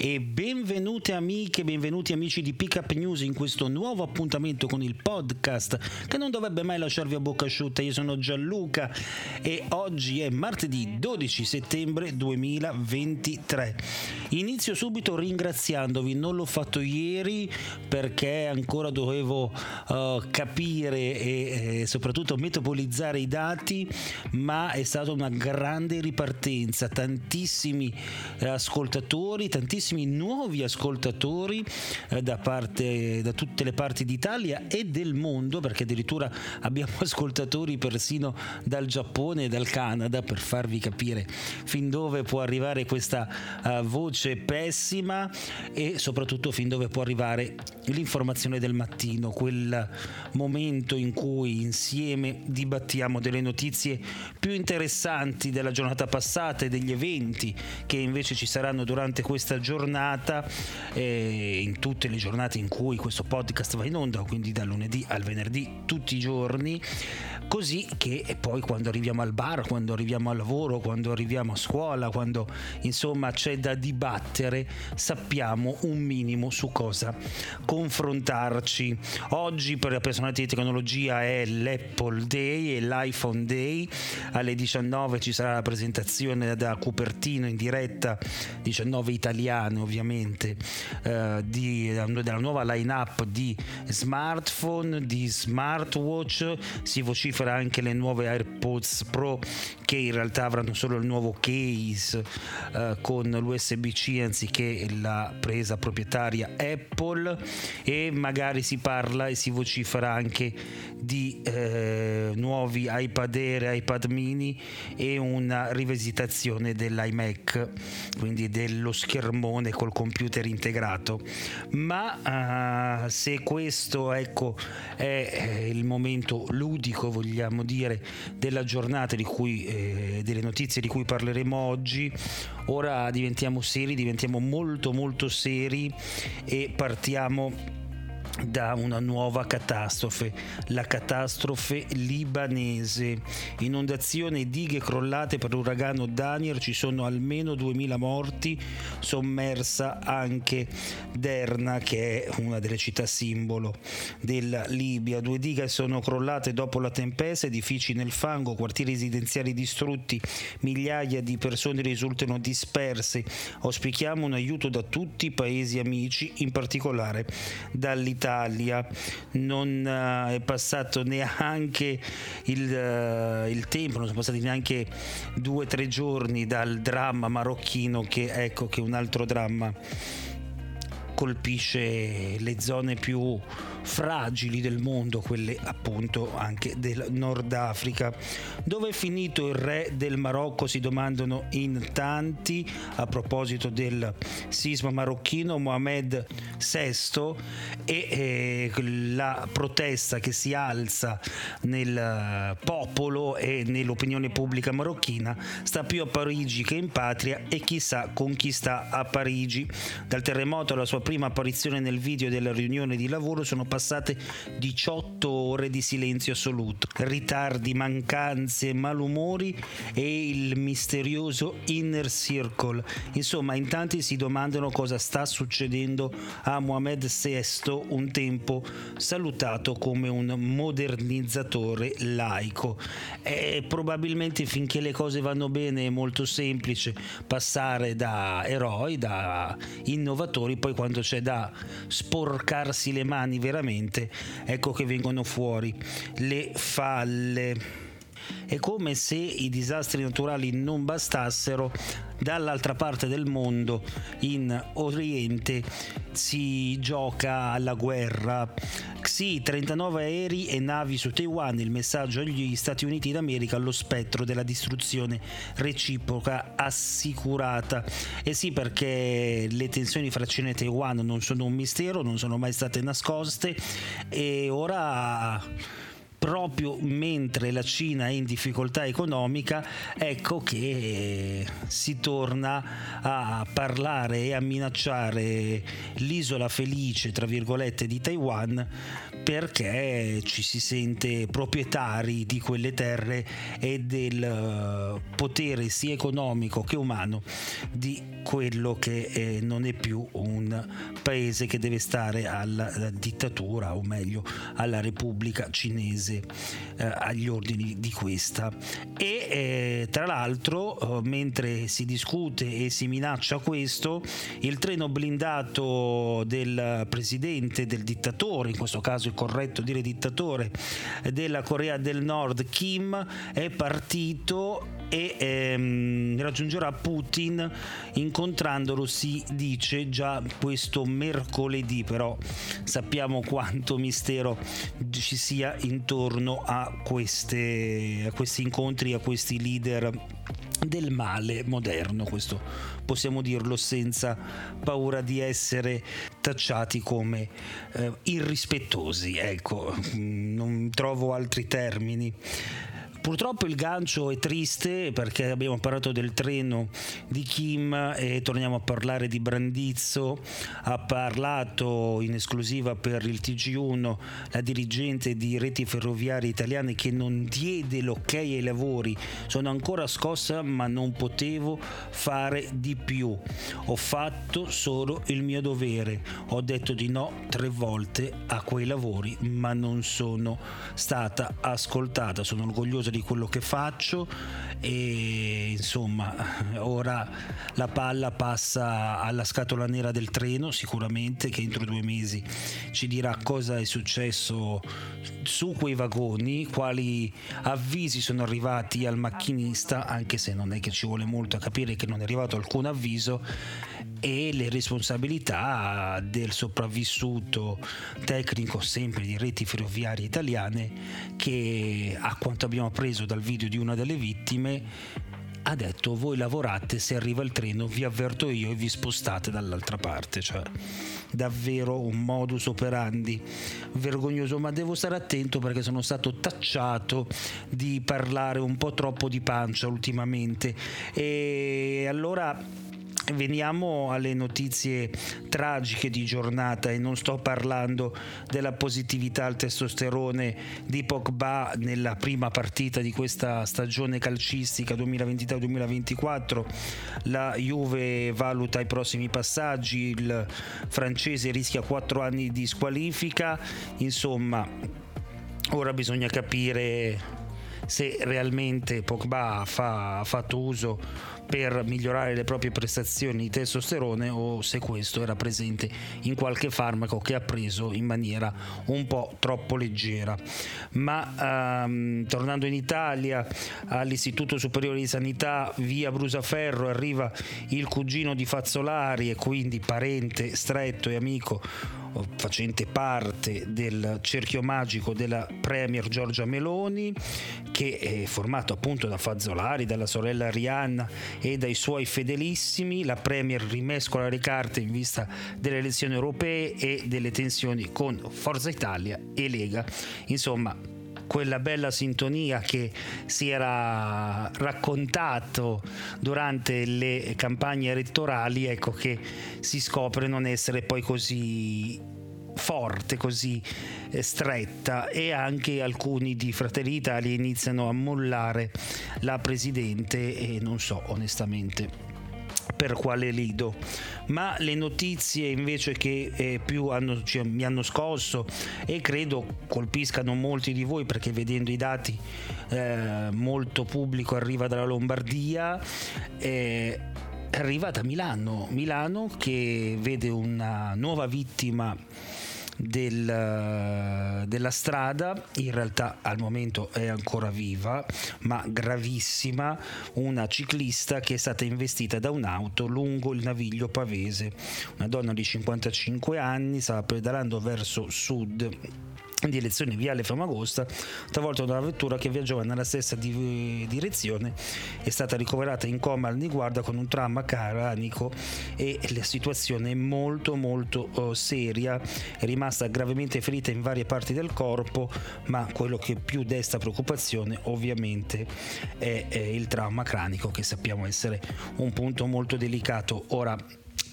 E benvenute amiche, benvenuti amici di Pickup News in questo nuovo appuntamento con il podcast che non dovrebbe mai lasciarvi a bocca asciutta. Io sono Gianluca e oggi è martedì 12 settembre 2023. Inizio subito ringraziandovi, non l'ho fatto ieri perché ancora dovevo uh, capire e, e soprattutto metabolizzare i dati, ma è stata una grande ripartenza, tantissimi eh, ascoltatori, tantissimi tantissimi nuovi ascoltatori eh, da, parte, da tutte le parti d'Italia e del mondo, perché addirittura abbiamo ascoltatori persino dal Giappone e dal Canada, per farvi capire fin dove può arrivare questa uh, voce pessima e soprattutto fin dove può arrivare l'informazione del mattino, quel momento in cui insieme dibattiamo delle notizie più interessanti della giornata passata e degli eventi che invece ci saranno durante questa giornata giornata, eh, in tutte le giornate in cui questo podcast va in onda, quindi dal lunedì al venerdì, tutti i giorni, così che poi quando arriviamo al bar, quando arriviamo al lavoro, quando arriviamo a scuola, quando insomma c'è da dibattere, sappiamo un minimo su cosa confrontarci. Oggi per la personalità di tecnologia è l'Apple Day e l'iPhone Day, alle 19 ci sarà la presentazione da Cupertino in diretta, 19 italiano italiane ovviamente eh, di, della nuova line-up di smartphone, di smartwatch, si vocifera anche le nuove AirPods Pro che in realtà avranno solo il nuovo case eh, con l'USB-C anziché la presa proprietaria Apple. E magari si parla e si vocifera anche di eh, nuovi iPad Air, iPad mini e una rivisitazione dell'iMac, quindi dello schermone smartphone col computer integrato. Ma uh, se questo ecco è il momento ludico vogliamo dire della giornata di cui, eh, delle notizie di cui parleremo oggi ora diventiamo seri diventiamo molto molto seri e partiamo da una nuova catastrofe, la catastrofe libanese. Inondazione dighe crollate per l'uragano Daniel, ci sono almeno 2000 morti, sommersa anche Derna che è una delle città simbolo della Libia. Due dighe sono crollate dopo la tempesta, edifici nel fango, quartieri residenziali distrutti, migliaia di persone risultano disperse. Auspichiamo un aiuto da tutti i paesi amici, in particolare dall'Italia Italia. Non uh, è passato neanche il, uh, il, tempo, non sono passati neanche due o tre giorni dal dramma marocchino che ecco che un altro dramma colpisce le zone più fragili del mondo, quelle appunto anche del Nord Africa. Dove è finito il re del Marocco? Si domandano in tanti a proposito del sisma marocchino Mohamed VI e eh, la protesta che si alza nel popolo e nell'opinione pubblica marocchina sta più a Parigi che in patria e chissà con chi sta a Parigi. Dal terremoto alla sua prima apparizione nel video della riunione di lavoro sono passate 18 ore di silenzio assoluto, ritardi, mancanze, malumori e il misterioso inner circle. Insomma, in tanti si domandano cosa sta succedendo a Mohamed VI, un tempo salutato come un modernizzatore laico. E probabilmente finché le cose vanno bene è molto semplice passare da eroi, da innovatori, poi quando c'è da sporcarsi le mani veramente, ecco che vengono fuori le falle. È come se i disastri naturali non bastassero, dall'altra parte del mondo, in Oriente, si gioca alla guerra. Sì, 39 aerei e navi su Taiwan, il messaggio agli Stati Uniti d'America allo spettro della distruzione reciproca assicurata. E sì, perché le tensioni fra Cina e Taiwan non sono un mistero, non sono mai state nascoste e ora proprio mentre la Cina è in difficoltà economica, ecco che si torna a parlare e a minacciare l'isola felice, tra virgolette, di Taiwan perché ci si sente proprietari di quelle terre e del eh, potere sia economico che umano di quello che eh, non è più un paese che deve stare alla dittatura o meglio alla Repubblica cinese eh, agli ordini di questa. E eh, tra l'altro eh, mentre si discute e si minaccia questo il treno blindato del presidente del dittatore in questo caso il corretto dire dittatore della Corea del Nord Kim è partito e ehm, raggiungerà Putin incontrandolo si dice già questo mercoledì però sappiamo quanto mistero ci sia intorno a, queste, a questi incontri a questi leader del male moderno, questo possiamo dirlo senza paura di essere tacciati come eh, irrispettosi, ecco, non trovo altri termini. Purtroppo il gancio è triste perché abbiamo parlato del treno di Kim e torniamo a parlare di Brandizzo. Ha parlato in esclusiva per il TG1 la dirigente di Reti Ferroviarie Italiane che non diede l'ok ai lavori. Sono ancora scossa ma non potevo fare di più. Ho fatto solo il mio dovere. Ho detto di no tre volte a quei lavori ma non sono stata ascoltata. Sono orgogliosa di di quello che faccio e insomma ora la palla passa alla scatola nera del treno sicuramente che entro due mesi ci dirà cosa è successo su quei vagoni quali avvisi sono arrivati al macchinista anche se non è che ci vuole molto a capire che non è arrivato alcun avviso e le responsabilità del sopravvissuto tecnico sempre di reti ferroviarie italiane che a quanto abbiamo appreso dal video di una delle vittime ha detto voi lavorate se arriva il treno vi avverto io e vi spostate dall'altra parte. Cioè davvero un modus operandi vergognoso ma devo stare attento perché sono stato tacciato di parlare un po' troppo di pancia ultimamente. E allora Veniamo alle notizie tragiche di giornata e non sto parlando della positività al testosterone di Pogba nella prima partita di questa stagione calcistica 2023-2024. La Juve valuta i prossimi passaggi, il francese rischia 4 anni di squalifica, insomma ora bisogna capire se realmente Pogba fa, ha fatto uso per migliorare le proprie prestazioni di testosterone o se questo era presente in qualche farmaco che ha preso in maniera un po' troppo leggera. Ma ehm, tornando in Italia all'Istituto Superiore di Sanità via Brusaferro arriva il cugino di Fazzolari e quindi parente stretto e amico facente parte del cerchio magico della Premier Giorgia Meloni che è formato appunto da Fazzolari, dalla sorella Arianna e dai suoi fedelissimi. La Premier rimescola le carte in vista delle elezioni europee e delle tensioni con Forza Italia e Lega. Insomma, quella bella sintonia che si era raccontato durante le campagne elettorali, ecco che si scopre non essere poi così forte, così eh, stretta e anche alcuni di Fratelli d'Italia iniziano a mollare la presidente e non so onestamente per quale lido. Ma le notizie invece che eh, più hanno, cioè, mi hanno scosso e credo colpiscano molti di voi perché vedendo i dati eh, molto pubblico arriva dalla Lombardia. Eh, arriva da Milano, Milano che vede una nuova vittima del, della strada, in realtà al momento è ancora viva, ma gravissima, una ciclista che è stata investita da un'auto lungo il naviglio pavese. Una donna di 55 anni stava pedalando verso sud in direzione Viale Famagosta, talvolta una vettura che viaggiava nella stessa di- direzione. È stata ricoverata in coma al niguarda con un trauma caranico e la situazione è molto molto uh, seria, è rimasta gravemente ferita in varie parti del corpo, ma quello che più desta preoccupazione ovviamente è, è il trauma cranico che sappiamo essere un punto molto delicato. Ora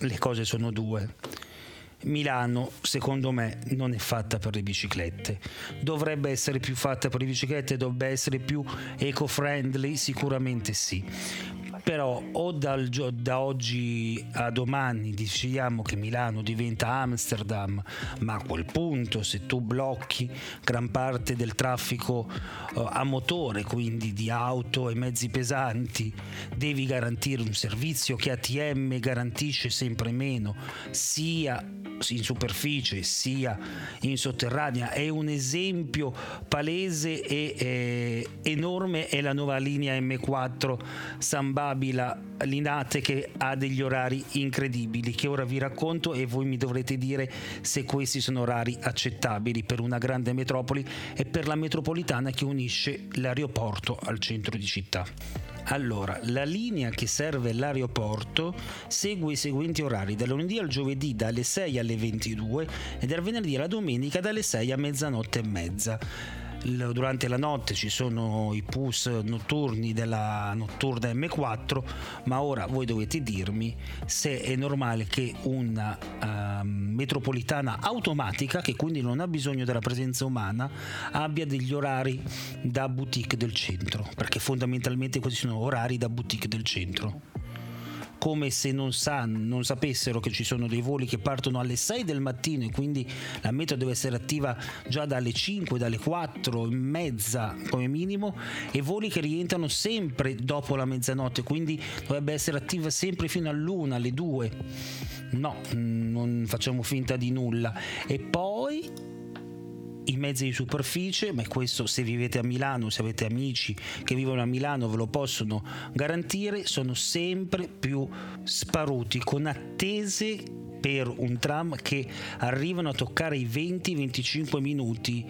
le cose sono due Milano, secondo me, non è fatta per le biciclette. Dovrebbe essere più fatta per le biciclette, dovrebbe essere più eco-friendly, sicuramente sì però o dal, da oggi a domani decidiamo che Milano diventa Amsterdam, ma a quel punto se tu blocchi gran parte del traffico uh, a motore, quindi di auto e mezzi pesanti, devi garantire un servizio che ATM garantisce sempre meno, sia in superficie sia in sotterranea. È un esempio palese e eh, enorme è la nuova linea M4 San Babila Linate che ha degli orari incredibili che ora vi racconto e voi mi dovrete dire se questi sono orari accettabili per una grande metropoli e per la metropolitana che unisce l'aeroporto al centro di città. Allora, la linea che serve l'aeroporto segue i seguenti orari: dal lunedì al giovedì dalle 6 alle 22 e dal venerdì alla domenica dalle 6 a mezzanotte e mezza durante la notte ci sono i pus notturni della notturna M4, ma ora voi dovete dirmi se è normale che una uh, metropolitana automatica, che quindi non ha bisogno della presenza umana, abbia degli orari da boutique del centro, perché fondamentalmente questi sono orari da boutique del centro come se non, sanno, non sapessero che ci sono dei voli che partono alle 6 del mattino e quindi la metro deve essere attiva già dalle 5, dalle 4 e mezza come minimo e voli che rientrano sempre dopo la mezzanotte, quindi dovrebbe essere attiva sempre fino all'una, alle 2. No, non facciamo finta di nulla. E poi i mezzi di superficie, ma questo se vivete a Milano, se avete amici che vivono a Milano ve lo possono garantire, sono sempre più sparuti con attese per un tram che arrivano a toccare i 20-25 minuti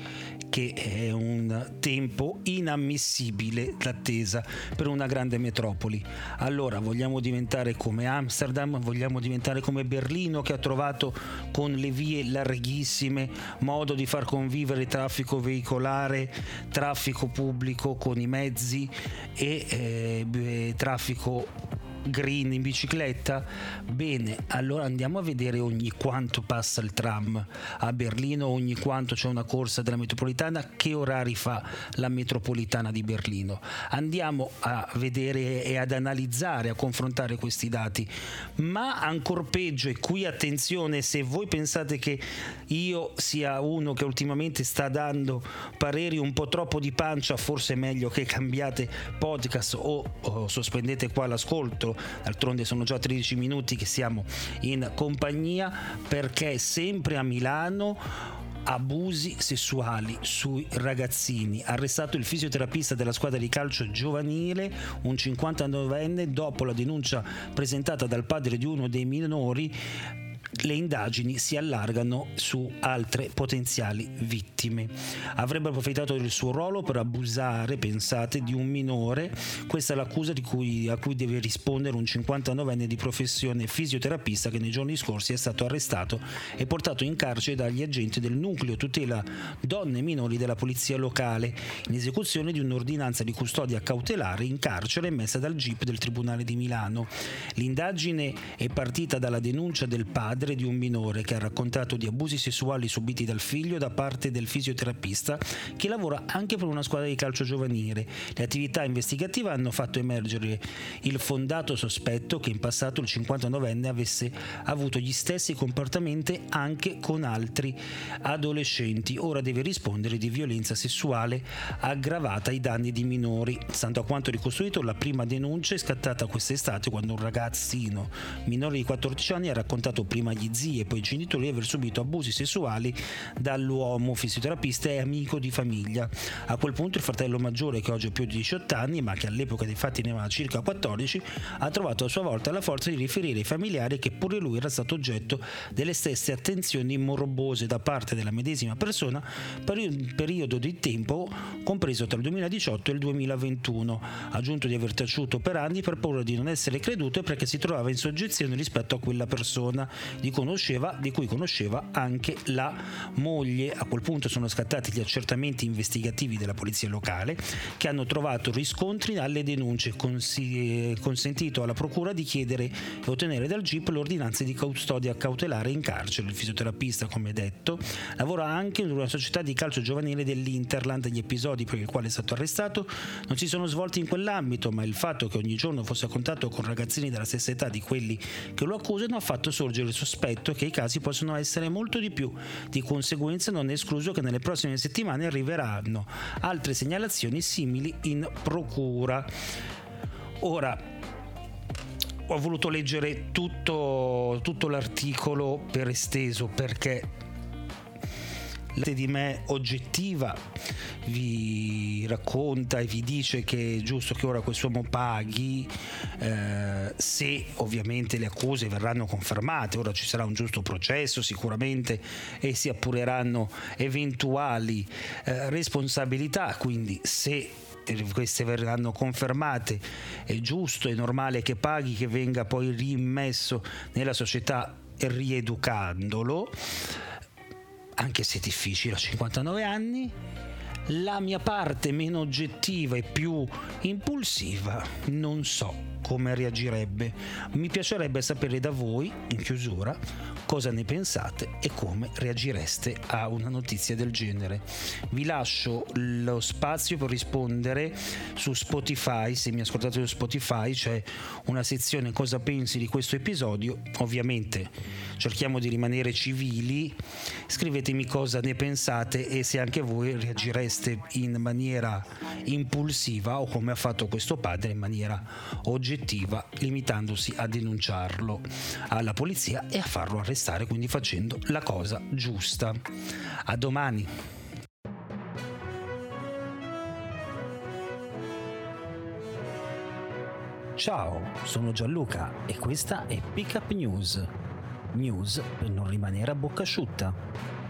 che è un tempo inammissibile d'attesa per una grande metropoli. Allora vogliamo diventare come Amsterdam, vogliamo diventare come Berlino che ha trovato con le vie larghissime modo di far convivere traffico veicolare, traffico pubblico con i mezzi e eh, traffico green in bicicletta? Bene, allora andiamo a vedere ogni quanto passa il tram a Berlino, ogni quanto c'è una corsa della metropolitana, che orari fa la metropolitana di Berlino. Andiamo a vedere e ad analizzare, a confrontare questi dati. Ma ancora peggio, e qui attenzione, se voi pensate che io sia uno che ultimamente sta dando pareri un po' troppo di pancia, forse è meglio che cambiate podcast o, o sospendete qua l'ascolto d'altronde sono già 13 minuti che siamo in compagnia perché sempre a Milano abusi sessuali sui ragazzini. Arrestato il fisioterapista della squadra di calcio giovanile, un 59enne, dopo la denuncia presentata dal padre di uno dei minori le indagini si allargano su altre potenziali vittime. Avrebbe approfittato del suo ruolo per abusare, pensate, di un minore. Questa è l'accusa cui, a cui deve rispondere un 59enne di professione fisioterapista che nei giorni scorsi è stato arrestato e portato in carcere dagli agenti del nucleo tutela donne e minori della polizia locale in esecuzione di un'ordinanza di custodia cautelare in carcere emessa dal GIP del Tribunale di Milano. L'indagine è partita dalla denuncia del padre madre di un minore che ha raccontato di abusi sessuali subiti dal figlio da parte del fisioterapista che lavora anche per una squadra di calcio giovanile. Le attività investigative hanno fatto emergere il fondato sospetto che in passato il 59enne avesse avuto gli stessi comportamenti anche con altri adolescenti. Ora deve rispondere di violenza sessuale aggravata ai danni di minori. Stando a quanto ricostruito, la prima denuncia è scattata quest'estate quando un ragazzino minore di 14 anni ha raccontato prima gli zii e poi i genitori di aver subito abusi sessuali dall'uomo fisioterapista e amico di famiglia. A quel punto il fratello maggiore, che oggi ha più di 18 anni, ma che all'epoca dei fatti ne aveva circa 14, ha trovato a sua volta la forza di riferire ai familiari che pure lui era stato oggetto delle stesse attenzioni morbose da parte della medesima persona per un periodo di tempo compreso tra il 2018 e il 2021. Ha aggiunto di aver taciuto per anni per paura di non essere creduto e perché si trovava in soggezione rispetto a quella persona di, di cui conosceva anche la moglie. A quel punto sono scattati gli accertamenti investigativi della polizia locale che hanno trovato riscontri alle denunce, consi- consentito alla procura di chiedere e ottenere dal GIP l'ordinanza di custodia cautelare in carcere. Il fisioterapista, come detto, lavora anche in una società di calcio giovanile dell'Interland. Gli episodi per il quale è stato arrestato non si sono svolti in quell'ambito, ma il fatto che ogni giorno fosse a contatto con ragazzini della stessa età di quelli che lo accusano ha fatto sorgere il sospetto che i casi possono essere molto di più. Di conseguenza non è escluso che nelle prossime settimane arriveranno altre segnalazioni simili in procura. Ora, ho voluto leggere tutto, tutto l'articolo per esteso perché di me oggettiva vi racconta e vi dice che è giusto che ora quest'uomo paghi eh, se ovviamente le accuse verranno confermate. Ora ci sarà un giusto processo sicuramente e si appureranno eventuali eh, responsabilità. Quindi se queste verranno confermate è giusto e normale che paghi che venga poi rimesso nella società rieducandolo anche se difficile a 59 anni, la mia parte meno oggettiva e più impulsiva non so come reagirebbe. Mi piacerebbe sapere da voi, in chiusura, cosa ne pensate e come reagireste a una notizia del genere. Vi lascio lo spazio per rispondere su Spotify, se mi ascoltate su Spotify c'è una sezione cosa pensi di questo episodio, ovviamente cerchiamo di rimanere civili, scrivetemi cosa ne pensate e se anche voi reagireste in maniera impulsiva o come ha fatto questo padre in maniera oggettiva, limitandosi a denunciarlo alla polizia e a farlo arrestare, quindi facendo la cosa giusta. A domani. Ciao, sono Gianluca e questa è Pickup News. News per non rimanere a bocca asciutta.